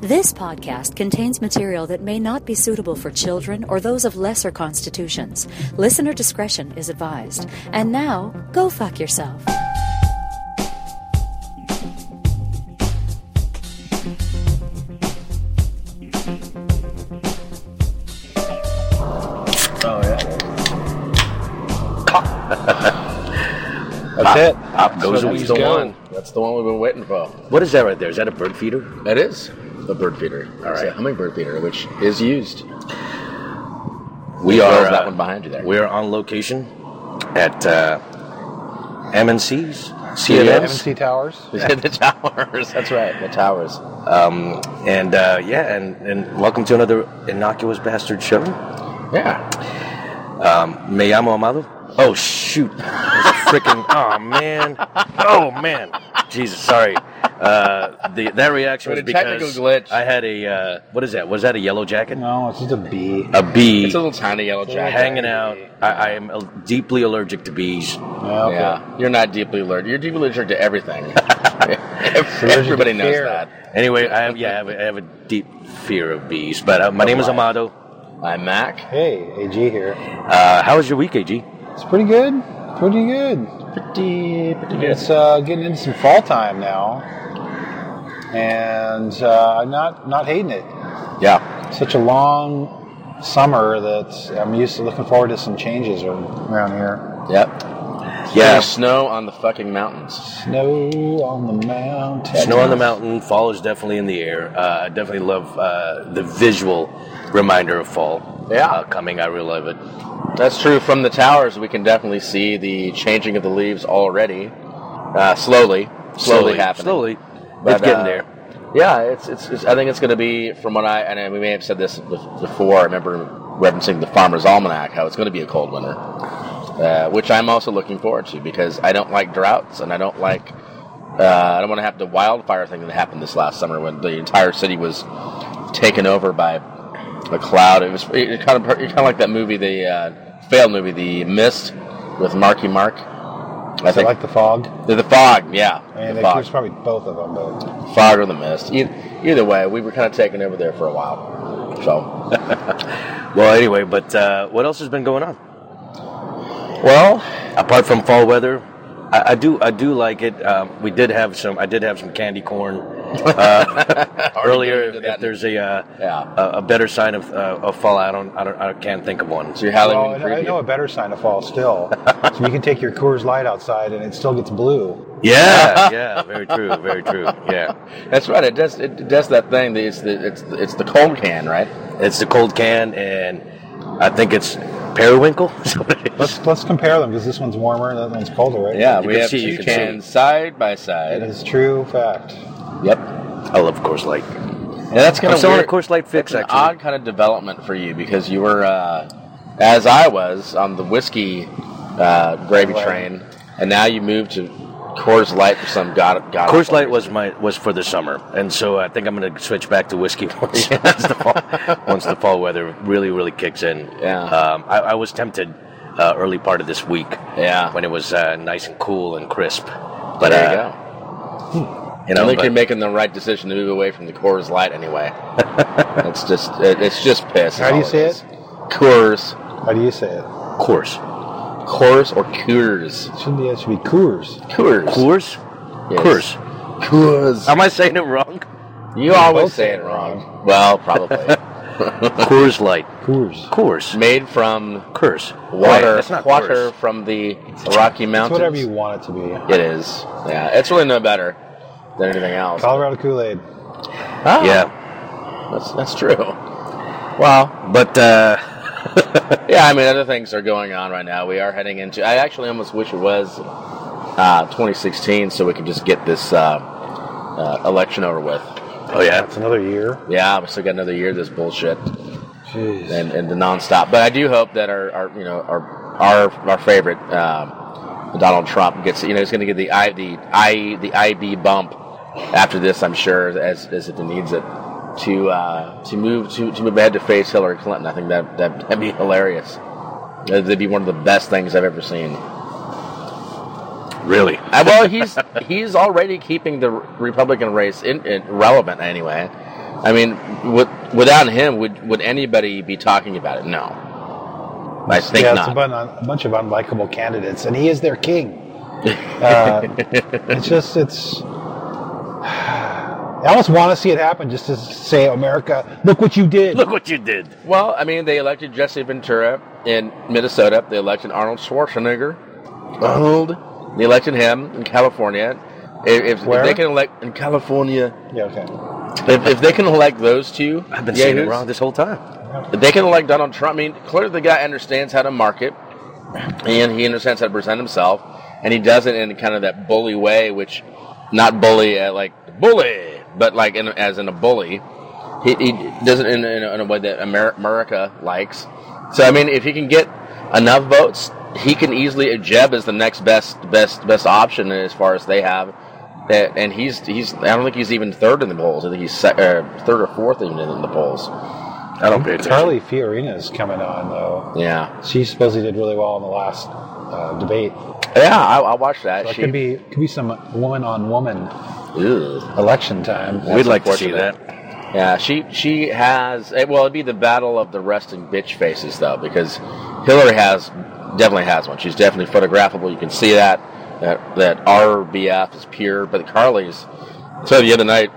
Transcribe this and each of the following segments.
This podcast contains material that may not be suitable for children or those of lesser constitutions. Listener discretion is advised. And now, go fuck yourself. Oh yeah. That's ah, it. Up goes So the that's weasel. the one. one. That's the one we've been waiting for. What is that right there? Is that a bird feeder? That is a bird feeder. All right. a hummingbird feeder, which is used. We As well are as that uh, one behind you there. We are on location at uh, MNC's Yeah, CNN's, MC Towers. the towers. That's right. The towers. um, and uh, yeah, and, and welcome to another innocuous bastard show. Yeah. Um, me llamo Amado. Oh shoot! There's a freaking oh man! Oh man! Jesus, sorry. Uh, the, that reaction was had a technical because glitch. I had a uh, what is that? Was that a yellow jacket? No, it's just a bee. A bee It's a little tiny yellow jacket. hanging out. I, I am deeply allergic to bees. Yeah, okay. Yeah. You're not deeply allergic. You're deeply allergic to everything. Everybody knows fear. that. Anyway, I have yeah, I have a, I have a deep fear of bees. But uh, my name is. Amado. I'm Mac. Hey, AG here. Uh, how was your week, AG? It's pretty good. Pretty good. Pretty, pretty good. It's uh, getting into some fall time now, and uh, I'm not not hating it. Yeah. Such a long summer that I'm used to looking forward to some changes around here. Yep. Yeah, There's snow on the fucking mountains. Snow on the mountain. snow on the mountain. Fall is definitely in the air. Uh, I definitely love uh, the visual reminder of fall. Yeah. uh, coming. I really love it. That's true. From the towers, we can definitely see the changing of the leaves already. Uh, slowly, slowly, happening. Slowly, But, it's getting uh, there. Yeah, it's, it's, it's I think it's going to be from what I and we may have said this before. I remember referencing the Farmer's Almanac how it's going to be a cold winter, uh, which I'm also looking forward to because I don't like droughts and I don't like uh, I don't want to have the wildfire thing that happened this last summer when the entire city was taken over by a cloud. It was it kind of it kind of like that movie, the uh, failed movie, The Mist, with Marky Mark. I I think like the fog. the, the fog, yeah, And the it fog. was probably both of them, but Fog or the mist. Either, either way, we were kind of taken over there for a while. So, Well, anyway, but uh, what else has been going on? well, apart from fall weather, I, I do I do like it. Um, we did have some. I did have some candy corn uh, earlier. into. If there's a uh, Yeah. a, a better sign of uh, of fall, I don't I don't I can't think of one. so your Halloween well, I- I know a better sign of fall still. so you can take your Coors Light outside and it still gets blue. Yeah, yeah, very true, very true. Yeah, That's right. It does. It does that thing. It's the it's it's the cold can, right? it's the cold can, and I think it's periwinkle. is what it is. Let's let's compare them because this one's warmer and that one's colder, right? Yeah, You we can have see, you two can see. cans side by It side. is true fact. Yep. I love Coors Light. And that's kind I'm of selling a weird. Coors Light fix It's an actually. odd kind of development for you because you were, uh, as I was, on the whiskey uh, gravy Right. train, and now you moved to Coors Light for some god. god Coors Light was my was for the summer, and so I think I'm going to switch back to whiskey once, once, the fall, once the fall weather really really kicks in. Yeah. um, I, I was tempted uh, early part of this week Yeah. when it was uh, nice and cool and crisp. But But there you uh, go. You know, I think but- you're making the right decision to move away from the Coors Light anyway. it's just it, it's just piss. How do you say it? Coors, How do you say it? Coors, Coors or Coors? It should be, it should be Coors. Coors. Coors, Yes. Coors. Coors. Am I saying it wrong? You always both say say it it wrong. Well, probably. Coors Light, Coors. Coors, Made from Coors. water, Right, that's not water Coors. from the Rocky It's Mountains. whatever you want it to be. It is. Yeah, it's really no better than anything else. Colorado Kool Aid. Ah, Yeah, that's that's true. Well, but uh, yeah, I mean, other things are going on right now. We are heading into. I actually almost wish it was uh, 2016, so we could just get this uh, uh, election over with. oh yeah, It's another year. Yeah, we still got another year of this bullshit Jeez. and, and the nonstop. But I do hope that our, our you know our our our favorite um, Donald Trump gets you know he's going to get the I the I the IB bump after this. I'm sure as as if he needs it to uh, to move to to move ahead to face Hillary Clinton. I think that that that'd be hilarious. That'd be one of the best things I've ever seen. really. Uh, well, he's he's already keeping the Republican race in, in relevant anyway. I mean, with, without him, would would anybody be talking about it? No, I think yeah, not. it's a, bun- a bunch of unlikable candidates, and he is their king. Uh, it's just it's. I almost want to see it happen, just to say, America, look what you did. Look what you did. Well, I mean, they elected Jesse Ventura in Minnesota. They elected Arnold Schwarzenegger. Arnold. They elected him in California. If, if, if they can elect in California, Yeah, okay. if, if they can elect those two, I've been saying it wrong this whole time. If they can elect Donald Trump, I mean, clearly the guy understands how to market, and he understands how to present himself, and he does it in kind of that bully way, which not bully uh, like bully, but like in, as in a bully. He, he does it in, in, a, in a way that America likes. So I mean, if he can get enough votes, he can easily. Jeb is the next best best best option as far as they have. And he's he's. I don't think he's even third in the polls. I think he's uh, third or fourth even in the polls. I don't pay attention. Carly Fiorina is coming on, though. Yeah. She supposedly did really well in the last uh, debate. Yeah, I, I watched that. So it She- could be could be some woman on woman election time. We'd like to see that. Yeah, she she has. eh, Well, it'd be the battle of the resting bitch faces, though, because Hillary has definitely has one. She's definitely photographable. You can see that that that RBF is pure. But Carly's. So the other night,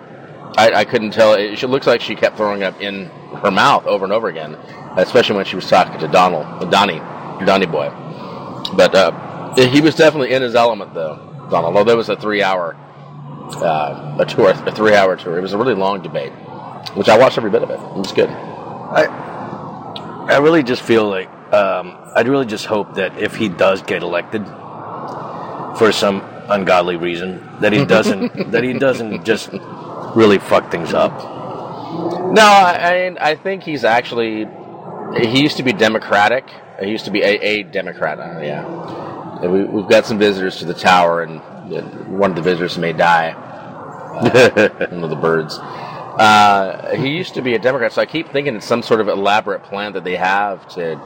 I, I couldn't tell. It, she looks like she kept throwing up in her mouth over and over again, especially when she was talking to Donald, Donnie, Donnie boy. But uh, he was definitely in his element, though, Donald. Although it was a three-hour uh, a tour, a three-hour tour. It was a really long debate, which I watched every bit of it. It was good. I, I really just feel like um, I'd really just hope that if he does get elected for some ungodly reason, that he doesn't that he doesn't just really fuck things up. No, I, I think he's actually. He used to be Democratic. He used to be a, a Democrat. uh, yeah, And we, we've got some visitors to the tower, and one of the visitors may die. Uh, one of the birds. Uh, he used to be a Democrat, so I keep thinking it's some sort of elaborate plan that they have to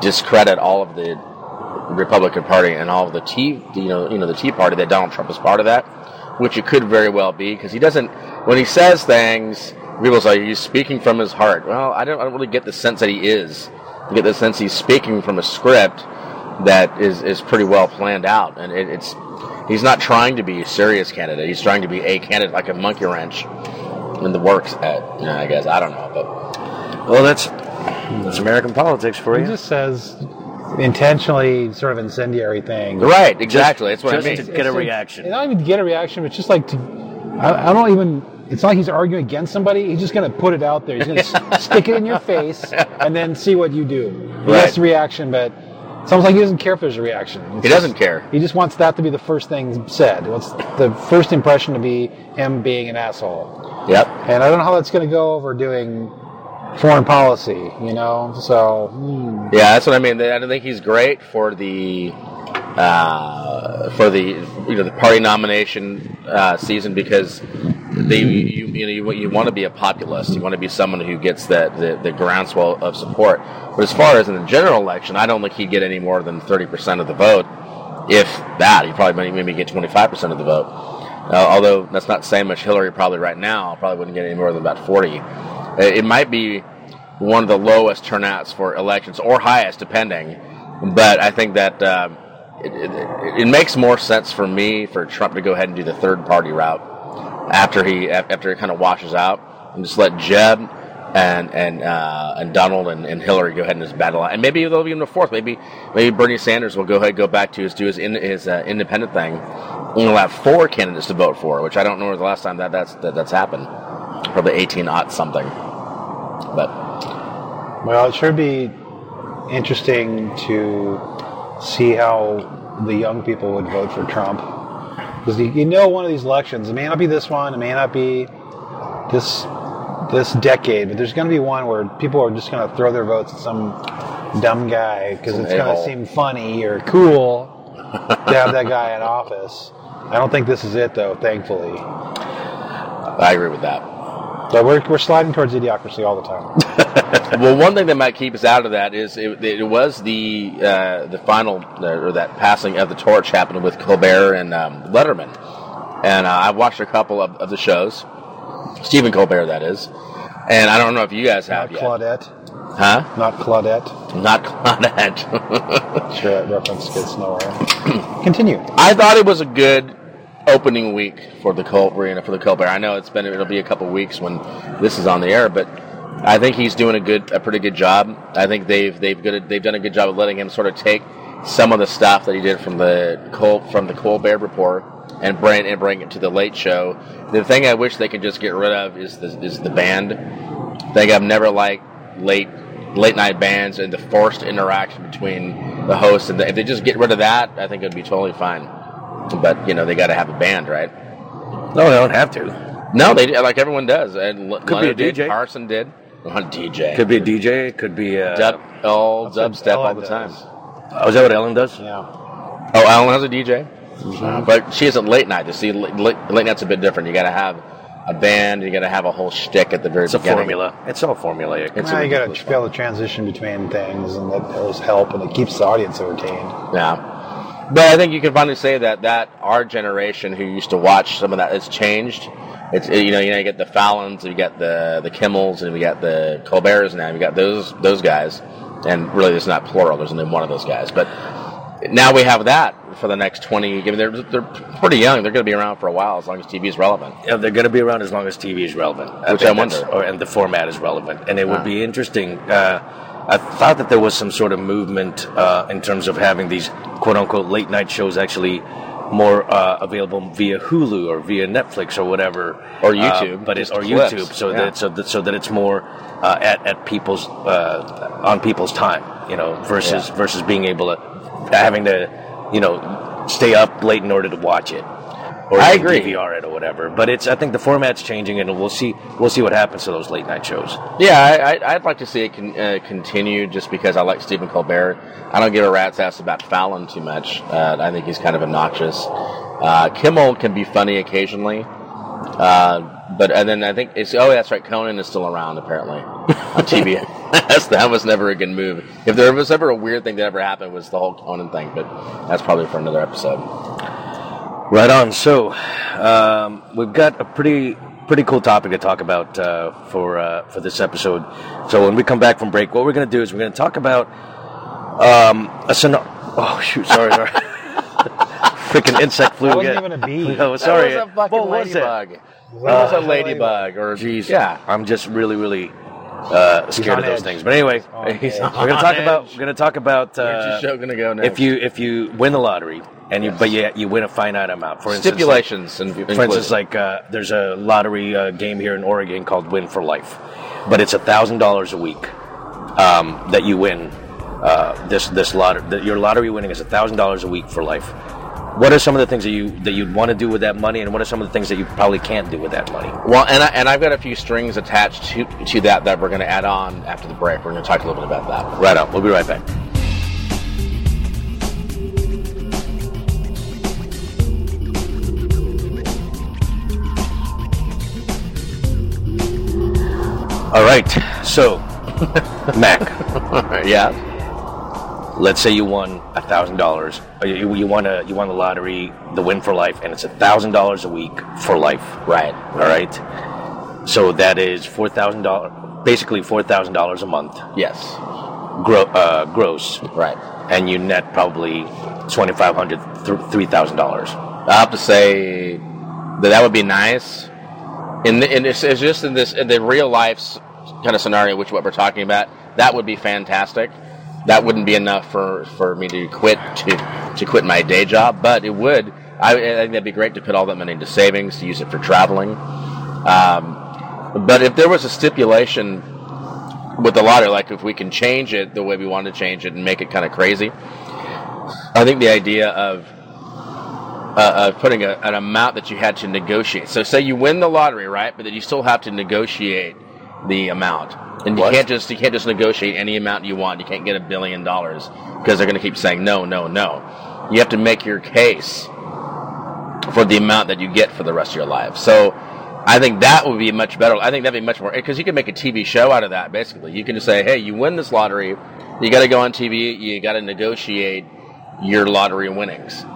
discredit all of the Republican Party and all of the Tea, you know, you know, the Tea Party. That Donald Trump is part of that, which it could very well be because he doesn't. When he says things, people say he's speaking from his heart. Well, I don't, I don't really get the sense that he is. I get the sense he's speaking from a script that is is pretty well planned out, and it, it's he's not trying to be a serious candidate. He's trying to be a candidate like a monkey wrench in the works. At, you know, I guess I don't know, but Well, that's that's American politics for you. He just says intentionally sort of incendiary things. right, exactly. That's what just I mean. to get a It's like- reaction. Not even to get a reaction, but just like to. I, I don't even. It's not like he's arguing against somebody. He's just going to put it out there. He's going to s- stick it in your face and then see what you do. He Right. the reaction, but it's almost like he doesn't care if there's a reaction. It's He doesn't care. He just wants that to be the first thing said. He wants the first impression to be him being an asshole. Yep. And I don't know how that's going to go over doing foreign policy. You know, so hmm. Yeah, that's what I mean. I don't think he's great for the uh, for the you know the party nomination uh, season because they you you know you, you want to be a populist. You want to be someone who gets that the, the groundswell of support. But as far as in the general election, I don't think he'd get any more than thirty percent of the vote. If that, he probably maybe get twenty five percent of the vote. Uh, although that's not saying much. Hillary probably right now probably wouldn't get any more than about forty. Uh, It might be one of the lowest turnouts for elections or highest, depending. But I think that um, it, it, it makes more sense for me for Trump to go ahead and do the third party route after he after it kind of washes out and just let Jeb and and uh, and Donald and, and Hillary go ahead and just battle out. And maybe they'll be in the fourth. Maybe maybe Bernie Sanders will go ahead and go back to his do his in, his uh, independent thing. And we'll have four candidates to vote for, which I don't know the last time that that's that, that's happened. Probably eighteen odd something. But Well, it should be interesting to see how the young people would vote for Trump. Because you, you know, one of these elections, it may not be this one, it may not be this this decade, but there's going to be one where people are just going to throw their votes at some dumb guy because it's going to seem funny or cool to have that guy in office. I don't think this is it, though. Thankfully, I agree with that. But we're we're sliding towards idiocracy all the time. well, one thing that might keep us out of that is it, it was the uh, the final uh, or that passing of the torch happened with Colbert and um, Letterman, and uh, I watched a couple of, of the shows. Stephen Colbert, that is, And I don't know if you guys Not have yet. Claudette. Huh? Not Claudette. Not Claudette. Sure, that reference gets nowhere. Continue. I thought it was a good opening week for the Colt Arena for the Colbert. I know it's been it'll be a couple weeks when this is on the air, but I think he's doing a good a pretty good job. I think they've they've good they've done a good job of letting him sort of take some of the stuff that he did from the Col from the Colbert Report and bring and bring it to the Late Show. The thing I wish they could just get rid of is the is the band. thing I've never liked late late night bands and the forced interaction between the host and the, if they just get rid of that, I think it'd be totally fine. But you know they got to have a band, right? No, they don't have to. No, they like everyone does. And L- Could be a Leno did, DJ. Carson did. Not DJ. Could be a DJ. Could be a. dub, all That's what dubstep all Ellen the time. does. Oh, is that what Ellen does? Yeah. Oh, Ellen has a DJ, mm-hmm. but she isn't late night. You see, late, late, late night's a bit different. You got to have a band. You got to have a whole shtick at the very It's a formula. It's all formulaic. It's Now a you got to be able to transition between things, and that does help, and it keeps the audience entertained. Yeah. But I think you can finally say that that our generation who used to watch some of that has changed. It's you know you know you get the Fallons, you get the the Kimmels, and we got the Colberts now. You got those those guys, and really there's not plural. There's only one of those guys. But now we have that for the next twenty. I mean, they're they're pretty young. They're going to be around for a while as long as TV is relevant. Yeah, they're going to be around as long as TV is relevant. Which I wonder. Or, and the format is relevant. And it would Ah. be interesting. Uh, I thought that there was some sort of movement uh, in terms of having these quote unquote late night shows actually more uh, available via Hulu or via Netflix or whatever, Or Uh, YouTube, but it, or clips. YouTube, so Yeah. that so that so that it's more uh, at at people's uh, on people's time, you know, versus Yeah. versus being able to having to you know stay up late in order to watch it. Or I agree. DVR it or whatever. But it's I think the format's changing, and we'll see we'll see what happens to those late night shows. Yeah, I, I, I'd like to see it con, uh, continue just because I like Stephen Colbert. I don't give a rat's ass about Fallon too much. Uh, I think he's kind of obnoxious. Uh, Kimmel can be funny occasionally. Uh, but and then I think it's oh that's right Conan is still around apparently on TV. that was never a good move. If there was ever a weird thing that ever happened was the whole Conan thing, but that's probably for another episode. Right on. So um, we've got a pretty pretty cool topic to talk about uh, for uh, for this episode. So when we come back from break, what we're going to do is we're going to talk about um, a scenario. Oh shoot! Sorry, sorry. Freaking insect flu. That wasn't again. even a bee. Oh, sorry. That was a fucking what was it? ladybug. Uh, was a ladybug or Jeez. yeah. I'm just really, really uh, scared of those edge. things. But anyway, on He's on we're going to talk edge. about we're going to talk about uh, your show gonna go next? if you if you win the lottery and you but yet you win a finite amount. For instance, like- stipulations and For instance, like uh, there's a lottery uh, game here in Oregon called Win for Life, but it's a thousand dollars a week um, that you win. Uh, this this lottery, your lottery winning is a thousand dollars a week for life. What are some of the things that you that you'd want to do with that money, and what are some of the things that you probably can't do with that money? Well, and I, and I've got a few strings attached to to that that we're going to add on after the break. We're going to talk a little bit about that. Right on. We'll be right back. All right. So, Mac, yeah. Let's say you won a thousand dollars. You, you won a you won the lottery, the win for life, and it's a thousand dollars a week for life. Right. All right. So that is four thousand dollars, basically four thousand dollars a month, Yes. gro- uh, gross, Right. and you net probably twenty five hundred, three thousand dollars. I have to say that that would be nice. In the, in this, it's just in this in the real life kind of scenario, which what we're talking about, that would be fantastic. That wouldn't be enough for, for me to quit to to quit my day job, but it would. I, I think that'd be great to put all that money into savings to use it for traveling. Um, but if there was a stipulation with the lottery, like if we can change it the way we want to change it and make it kind of crazy, I think the idea of uh, of putting a, an amount that you had to negotiate. So, say you win the lottery, right? But then you still have to negotiate the amount, and you What? can't just you can't just negotiate any amount you want. You can't get a billion dollars because they're going to keep saying no, no, no. You have to make your case for the amount that you get for the rest of your life. So. I think that would be much better. I think that'd be much more because you can make a TV show out of that. Basically, you can just say, "Hey, you win this lottery, you got to go on TV, you got to negotiate your lottery winnings."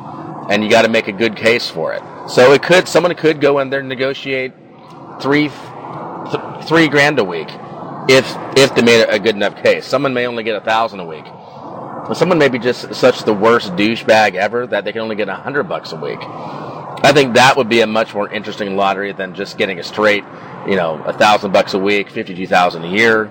and you got to make a good case for it. So it could someone could go in there and negotiate three th- three grand a week if if they made a good enough case. Someone may only get a thousand a week. Someone may be just such the worst douchebag ever that they can only get a hundred bucks a week. I think that would be a much more interesting lottery than just getting a straight, you know, a thousand bucks a week, fifty-two thousand a year.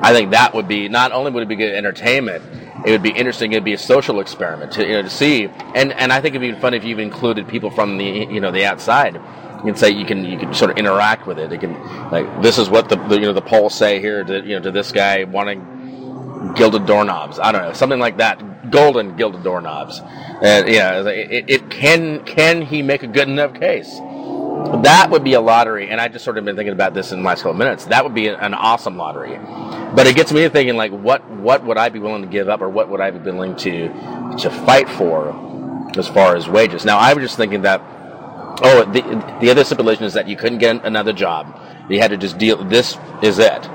I think that would be not only would it be good entertainment, it would be interesting. It'd be a social experiment to you know to see, and and I think it'd be fun if you've included people from the you know the outside. You can say you can you can sort of interact with it. It can like this is what the, the you know the polls say here to you know to this guy wanting gilded doorknobs. I don't know something like that. Golden gilded doorknobs, and yeah, it, it can can he make a good enough case? That would be a lottery, and I just sort of been thinking about this in the last couple of minutes. That would be an awesome lottery, but it gets me thinking like, what what would I be willing to give up, or what would I be willing to to fight for as far as wages? Now, I was just thinking that. Oh, the the other stipulation is that you couldn't get another job. You had to just deal. This is it.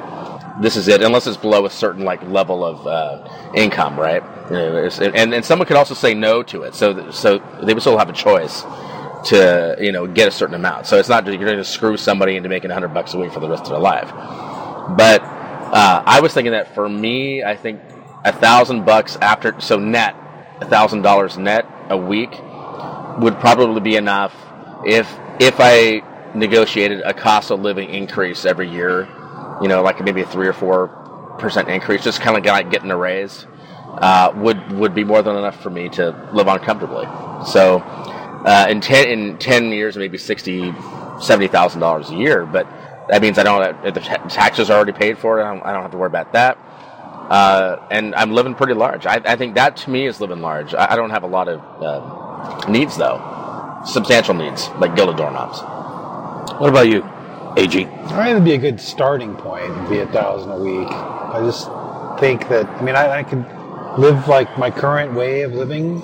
This is it, unless it's below a certain like level of uh, income, right? It's- and and someone could also say no to it, so so they would still have a choice to you know get a certain amount. So it's not you're going to screw somebody into making 100 bucks a week for the rest of their life. But uh, I was thinking that for me, I think a thousand bucks after so net, a thousand dollars net a week would probably be enough if if I negotiated a cost of living increase every year. You know, like maybe a three or four percent increase, just kind of like getting a raise. Uh, would would be more than enough for me to live on comfortably. So, uh, in ten in ten years, maybe sixty, seventy thousand dollars a year. But that means I don't. The taxes are already paid for, I don't, I don't have to worry about that. Uh, and I'm living pretty large. I, I think that to me is living large. I, I don't have a lot of uh, needs though, substantial needs like gilded doorknobs. What about you, AG? I think it'd be a good starting point. It'd be a thousand a week. I just think that I mean I, I could live like my current way of living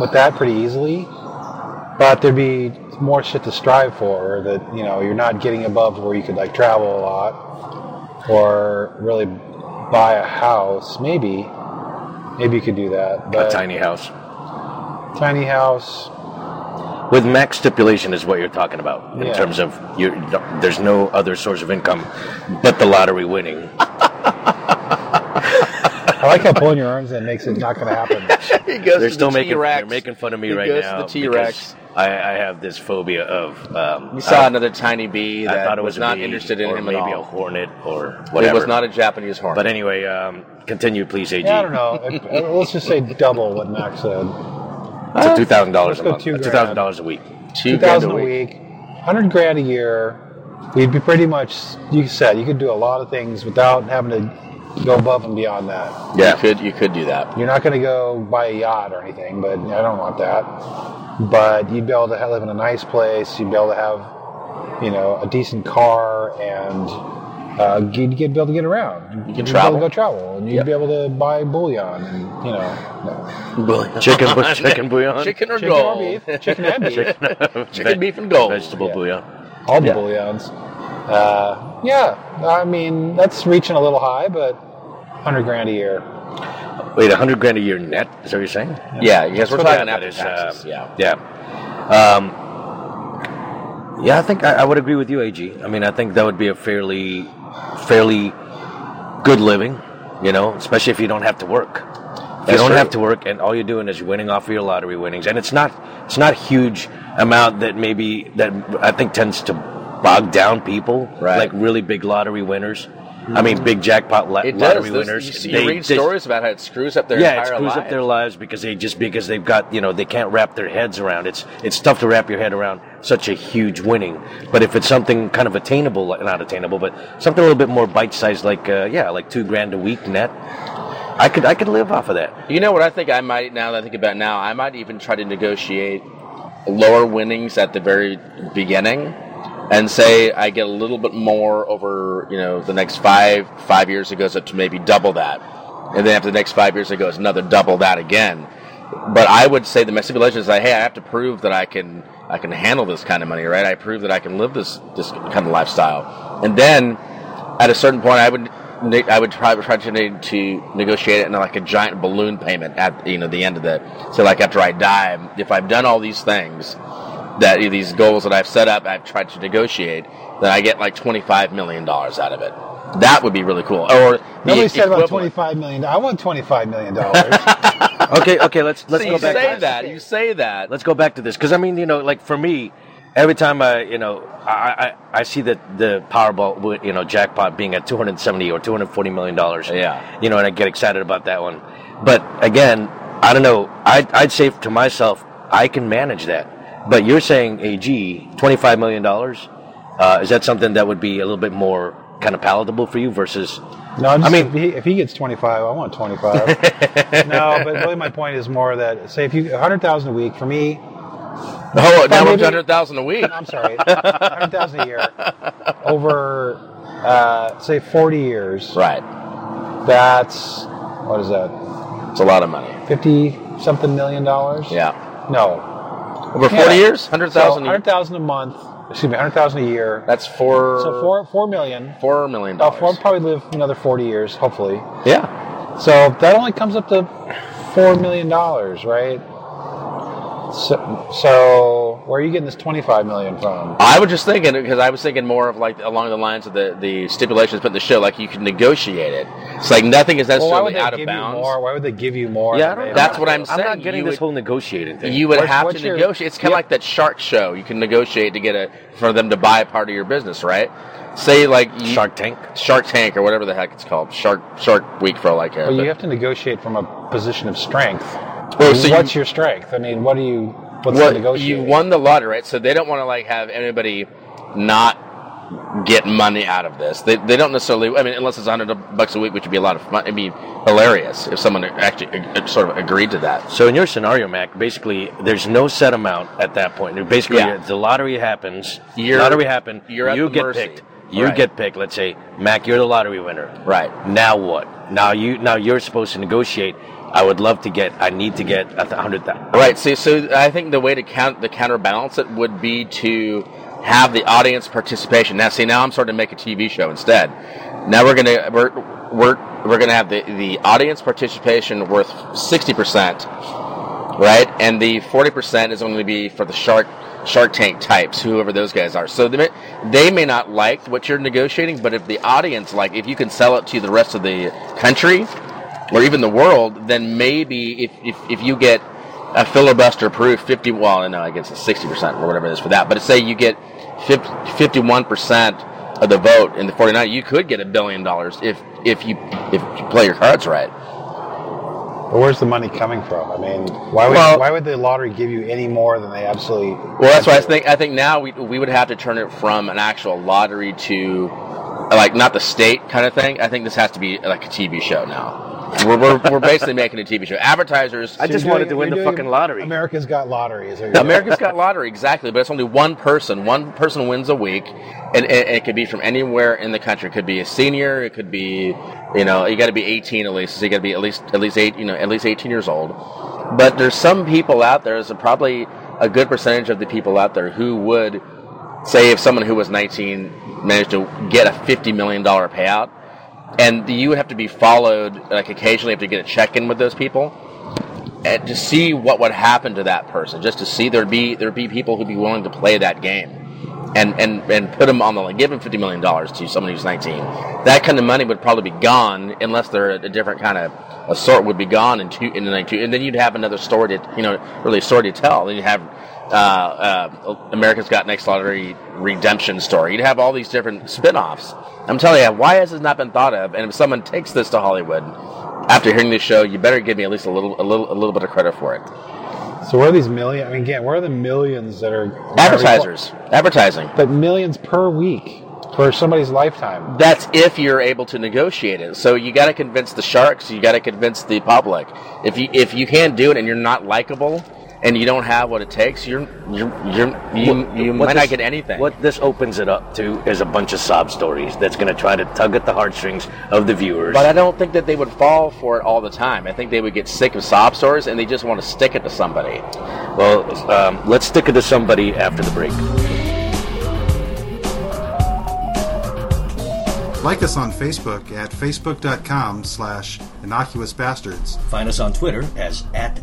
with that pretty easily, but there'd be more shit to strive for. That you know you're not getting above where you could like travel a lot or really buy a house. Maybe, maybe you could do that. A tiny house. tiny house. With Mac's stipulation is what you're talking about in Yeah. terms of you. There's no other source of income but the lottery winning. I like how pulling your arms in makes it not going to happen. He goes They're still making they're making fun of me He right goes to now. the T-Rex. because I, I have this phobia of. Um, We saw uh, another tiny bee I that thought it was, was, not bee interested in or him at maybe a hornet or whatever. It was not a Japanese hornet. But anyway, um, continue, please, AG. Yeah, I don't know. Let's just say double what Max said. It's a uh, two thousand dollars a month. two thousand dollars a week. two grand a week, hundred grand a year. We'd be pretty much. You said you could do a lot of things without having to go above and beyond that. Yeah, you could you could do that. You're not going to go buy a yacht or anything, but I don't want that. But you'd be able to live in a nice place. You'd be able to have, you know, a decent car, and uh, you'd get be able to get around. You can You'd travel. Be able to go travel, and you'd Yep. be able to buy bullion, and you know, Chicken, bu- chicken bouillon. Chicken or chicken gold. or beef, chicken and beef. Chicken, beef, and gold. Vegetable Yeah. bouillon. all the Yeah. bullions. Uh, yeah, I mean that's reaching a little high, but hundred grand a year. Wait, a hundred grand a year net? Is that what you're saying? Yeah, because we're So talking that after is, taxes. uh, yeah. Yeah. Um, yeah, I think I, I would agree with you, AG. I mean, I think that would be a fairly, fairly good living. You know, especially if you don't have to work. If you don't true. have to work, and all you're doing is winning off of your lottery winnings, and it's not, it's not a huge amount that maybe that I think tends to bog down people, Right. like really big lottery winners. I mean, big jackpot la- It lottery does. Winners. You, see, they- you read they- stories about how it screws up their yeah, it screws lives. up their lives because they just because they've got you know they can't wrap their heads around it's it's tough to wrap your head around such a huge winning. But if it's something kind of attainable, not attainable, but something a little bit more bite sized, like uh, yeah, like two grand a week net, I could I could live off of that. You know what I think I might now that I think about it now, I might even try to negotiate lower winnings at the very beginning and say I get a little bit more over, you know, the next five five years it goes up to maybe double that. And then after the next five years it goes another double that again. But I would say the stipulation is that hey, I have to prove that I can I can handle this kind of money, right? I prove that I can live this this kind of lifestyle. And then at a certain point, I would I would try try to to negotiate it in like a giant balloon payment at you know the end of the so like after I die, if I've done all these things, that these goals that I've set up, I've tried to negotiate, that I get like twenty five million dollars out of it. That would be really cool. Or Nobody said about equivalent. twenty-five million. I want twenty-five million dollars. Okay, okay, let's let's So go you back. say that. You say that. let's go back to this because I mean, you know, like for me, every time I, you know, I I, I see that the Powerball, you know, jackpot being at two hundred seventy or two hundred forty million dollars. Yeah. you know, and I get excited about that one. But again, I don't know. I'd I'd say to myself, I can manage that. But you're saying, AG, twenty five million dollars. Uh, is that something that would be a little bit more kind of palatable for you versus? No, I'm just, I mean- if he, if he gets 25, I want 25. no, but really my point is more that, say, if you 100,000 a week, for me, Oh, now maybe- to hundred thousand a week. I'm sorry, 100,000 a year over, uh, say, 40 years, Right. that's, what is that, It's a lot of money. 50 something million dollars? Yeah. No. Over Yeah. forty years, hundred So 100,000 a month, excuse me, 100,000 a year. That's four. So four, four million. four million dollars. four, probably live another 40 years, hopefully. Yeah. So that only comes up to four million dollars, right? So, so where are you getting this twenty-five million from? I was just thinking because I was thinking more of like along the lines of the the stipulations put in the show, like you can negotiate it. It's like nothing is Well, why necessarily would they out give of you bounds. more? Why would they give you more? Yeah, I don't, That's what I'm saying. I'm not getting You this would- whole negotiating thing. You would What's- have what's to your- negotiate. It's kind of yeah. like that Shark Show. You can negotiate to get a for them to buy a part of your business, right? Say like you, Shark Tank. Shark Tank or whatever the heck it's called, Shark Shark Week for all I care. Well, but- you have to negotiate from a position of strength. Well, so you- what's your strength? I mean, what do you? What's negotiating? you won the lottery, right? So they don't want to like have anybody not get money out of this. They, they don't necessarily. I mean, unless it's hundred bucks a week, which would be a lot of fun. It'd be hilarious if someone actually uh, sort of agreed to that. So in your scenario, Mac, basically there's no set amount at that point. Basically, Yeah. the lottery happens. You're- lottery happened. you're at you the get mercy. picked. You Right. get picked. Let's say, Mac, you're the lottery winner. Right. Now what? Now you now you're supposed to negotiate. I would love to get. I need to get a hundred thousand. Right. See, so I think the way to count the counterbalance it would be to have the audience participation. Now, see, now I'm starting to make a TV show instead. Now we're gonna we're we're we're gonna have the the audience participation worth sixty percent, right? And the forty percent is going to be for the shark Shark Tank types, whoever those guys are. So they may, they may not like what you're negotiating, but if the audience like, if you can sell it to the rest of the country or even the world, then maybe if if, if you get a filibuster proof 50 well no i guess it's 60% or whatever it is for that but say you get 50, 51% of the vote in the 49 you could get a billion dollars if if you if you play your cards right But where's the money coming from? I mean, why would Well- why would the lottery give you any more than they absolutely? well that's why i think i think now we, we would have to turn it from an actual lottery to like not the state kind of thing i think this has to be like a tv show now we're, we're, we're basically making a tv show advertisers I just You're wanted doing- to win the doing fucking lottery. America's Got Lottery. Is what America's Got Lottery, exactly, but it's only one person. One person wins a week, and, and it could be from anywhere in the country. It could be a senior. It could be, you know, you got to be 18 at least. So you got to be at least at least eight, you know, at least 18 years old. But there's some people out there. There's a, probably a good percentage of the people out there who would say if someone who was 19 managed to get a 50 million dollar payout, and you would have to be followed. Like occasionally, have to get a check in with those people and to see what would happen to that person, just to see there'd be there'd be people who'd be willing to play that game, and and and put them on the line, give them fifty million dollars to someone who's nineteen. That kind of money would probably be gone unless they're a different kind of a sort would be gone in two in the nineteen, and then you'd have another story to you know really a story to tell. Then you'd have. Uh, uh, America's Got Next Lottery redemption story. You'd have all these different spin-offs. I'm telling you, why has this not been thought of? And if someone takes this to Hollywood, after hearing this show, you better give me at least a little, a little, a little bit of credit for it. So where are these million? I mean, again, where are the millions that are Advertisers, advertising. But millions per week for somebody's lifetime. That's if you're able to negotiate it. So you got to convince the sharks. You got to convince the public. If you if you can't do it and you're not likable and you don't have what it takes, you're you're, you're you What- you might this- not get anything. What this opens it up to is a bunch of sob stories that's going to try to tug at the heartstrings of the viewers. But I don't think that they would fall for it all the time. I think they would get sick of sob stories and they just want to stick it to somebody. well, um, let's stick it to somebody after the break. Like us on Facebook at facebook.com slash innocuous bastards. Find us on Twitter as at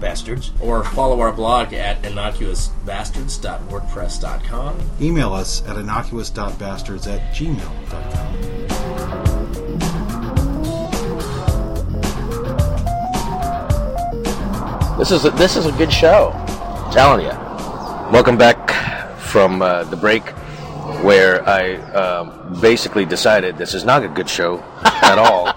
Bastards. Or follow our blog at innocuousbastards.wordpress.com. Email us at innocuous.bastards at gmail.com. This is a, this is a good show. I'm telling you. Welcome back from uh, the break, where I um, basically decided this is not a good show at all.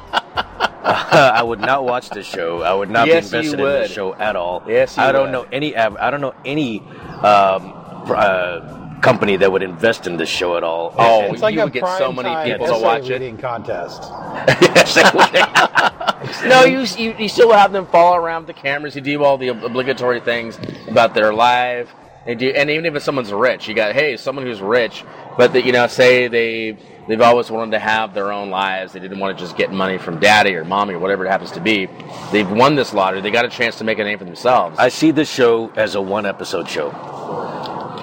I would not watch this show. I would not Yes, be invested in would. this show at all. Yes, you I don't would. know any. av- I don't know any um, pr- uh, company that would invest in this show at all. Oh, And- It's like you a would get so many people to watch it. contest. Yes, they would. No, you, you you still have them follow around the cameras. You do all the obligatory things about their life. And, do, and even if someone's rich, you got hey, someone who's rich, but that you know, say they they've always wanted to have their own lives. They didn't want to just get money from daddy or mommy or whatever it happens to be. They've won this lottery. They got a chance to make a name for themselves. I see this show as a one episode show.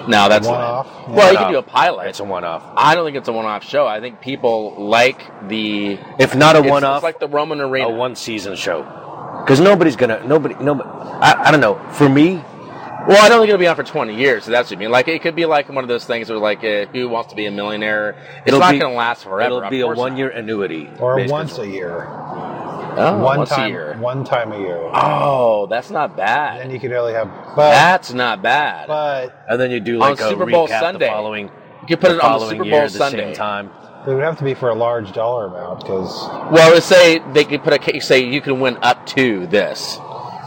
now that's One-off? Well, you One-off. can do a pilot. It's a one off. I don't think it's a one-off show. I think people like the If not a one off, It's like the Roman Arena. a one season show. Because nobody's gonna nobody nobody. I, I don't know. For me, Well, I don't think it'll be on for 20 years. So that's what I mean. Like, it could be like one of those things where, like, uh, who wants to be a millionaire? It's It'll not going to last forever. it'll be a one year annuity. Or once a year. Oh, one once time a year. one time a year. Oh, that's not bad. Then you could only have but that's not bad. but And then you do like On a Super Bowl recap Sunday. the following. you could put the it on the following Super year Bowl the Sunday. same time. it would have to be for a large dollar amount because Well, let's say they could put a case, say you can win up to this.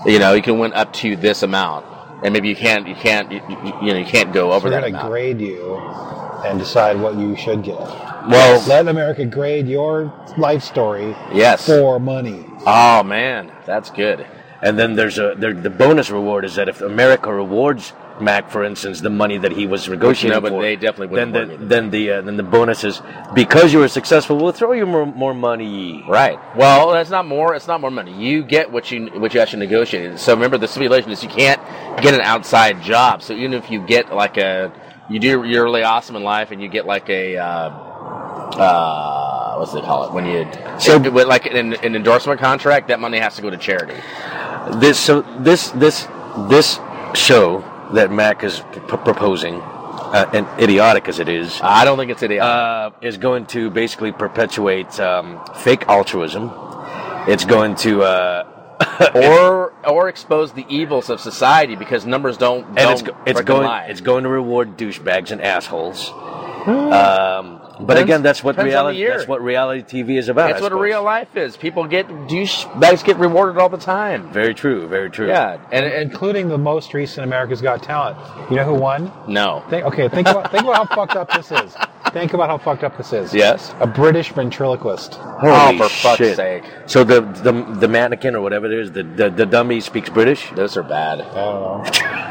You know, you can win up to this amount. And maybe you can't, you can't, you, you- you know, you can't go over we're that going to grade you and decide what you should get. Well, Let America grade your life story yes. for money. Oh, man. That's good. And then there's a there, the bonus reward is that if America rewards Mac, for instance, the money that he was negotiating No, but for, they definitely then wouldn't the, then the uh, then the bonus is because you were successful, we'll throw you more, more money. Right. Well, that's not more. It's not more money. You get what you what you actually negotiated. So remember, the stipulation is you can't get an outside job. So even if you get like a, you do you're really awesome in life, and you get like a, uh, uh, what's they call it when you So- with like an, an endorsement contract, that money has to go to charity. This so this this this show that Mac is p- proposing, uh, and idiotic as it is, I don't think it's idiotic. uh, is going to basically perpetuate um, fake altruism. It's going to uh, or or expose the evils of society because numbers don't. and it's don't go- it's going lie. it's going to reward douchebags and assholes. Um, but again, that's what depends reality. That's what reality TV is about. That's I what suppose. real life is. People get douchebags get rewarded all the time. Very true. Very true. Yeah, and, and Including the most recent America's Got Talent. You know who won? no. Think, okay, think about think about how fucked up this is. Think about how fucked up this is. Yes. A British ventriloquist. Holy oh, for fuck's shit. sake. So the, the the mannequin or whatever it is, the the, the dummy speaks British. Those are bad. I don't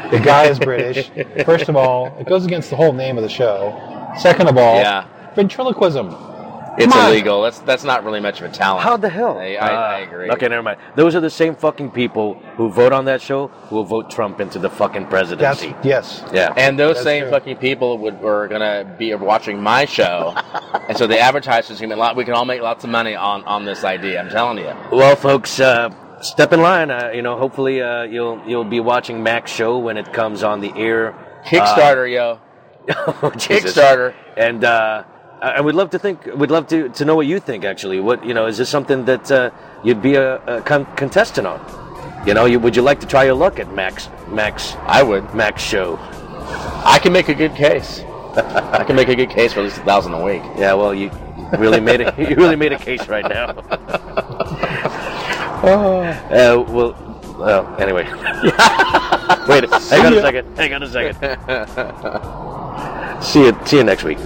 know. The guy is British. First of all, it goes against the whole name of the show. Second of all, Yeah. Ventriloquism. It's Come on. illegal. That's that's not really much of a talent. How the hell? I, I, I Ah, agree. Okay, never mind. Those are the same fucking people who vote on that show who will vote Trump into the fucking That's presidency. yes. yeah. And those That's same true. fucking people would are gonna be watching my show, and so the advertisers can make a lot. We can all make lots of money on on this idea. I'm telling you. Well, folks, uh, step in line. Uh, you know, hopefully uh, you'll you'll be watching Mac's show when it comes on the air. Kickstarter, yo. Oh, Kickstarter. And uh, I would love to think. Would love to to know what you think. Actually, what you know is this something that uh, you'd be a, a con- contestant on? You know, you, would you like to try your luck at Max Max I would. Mac's show? I can make a good case. I can make a good case for at least a thousand a week. Yeah, well, you really made it. You really made a case right now. uh, well, well, anyway. Wait, hang on a second. Hang on a second. see you. See you next week.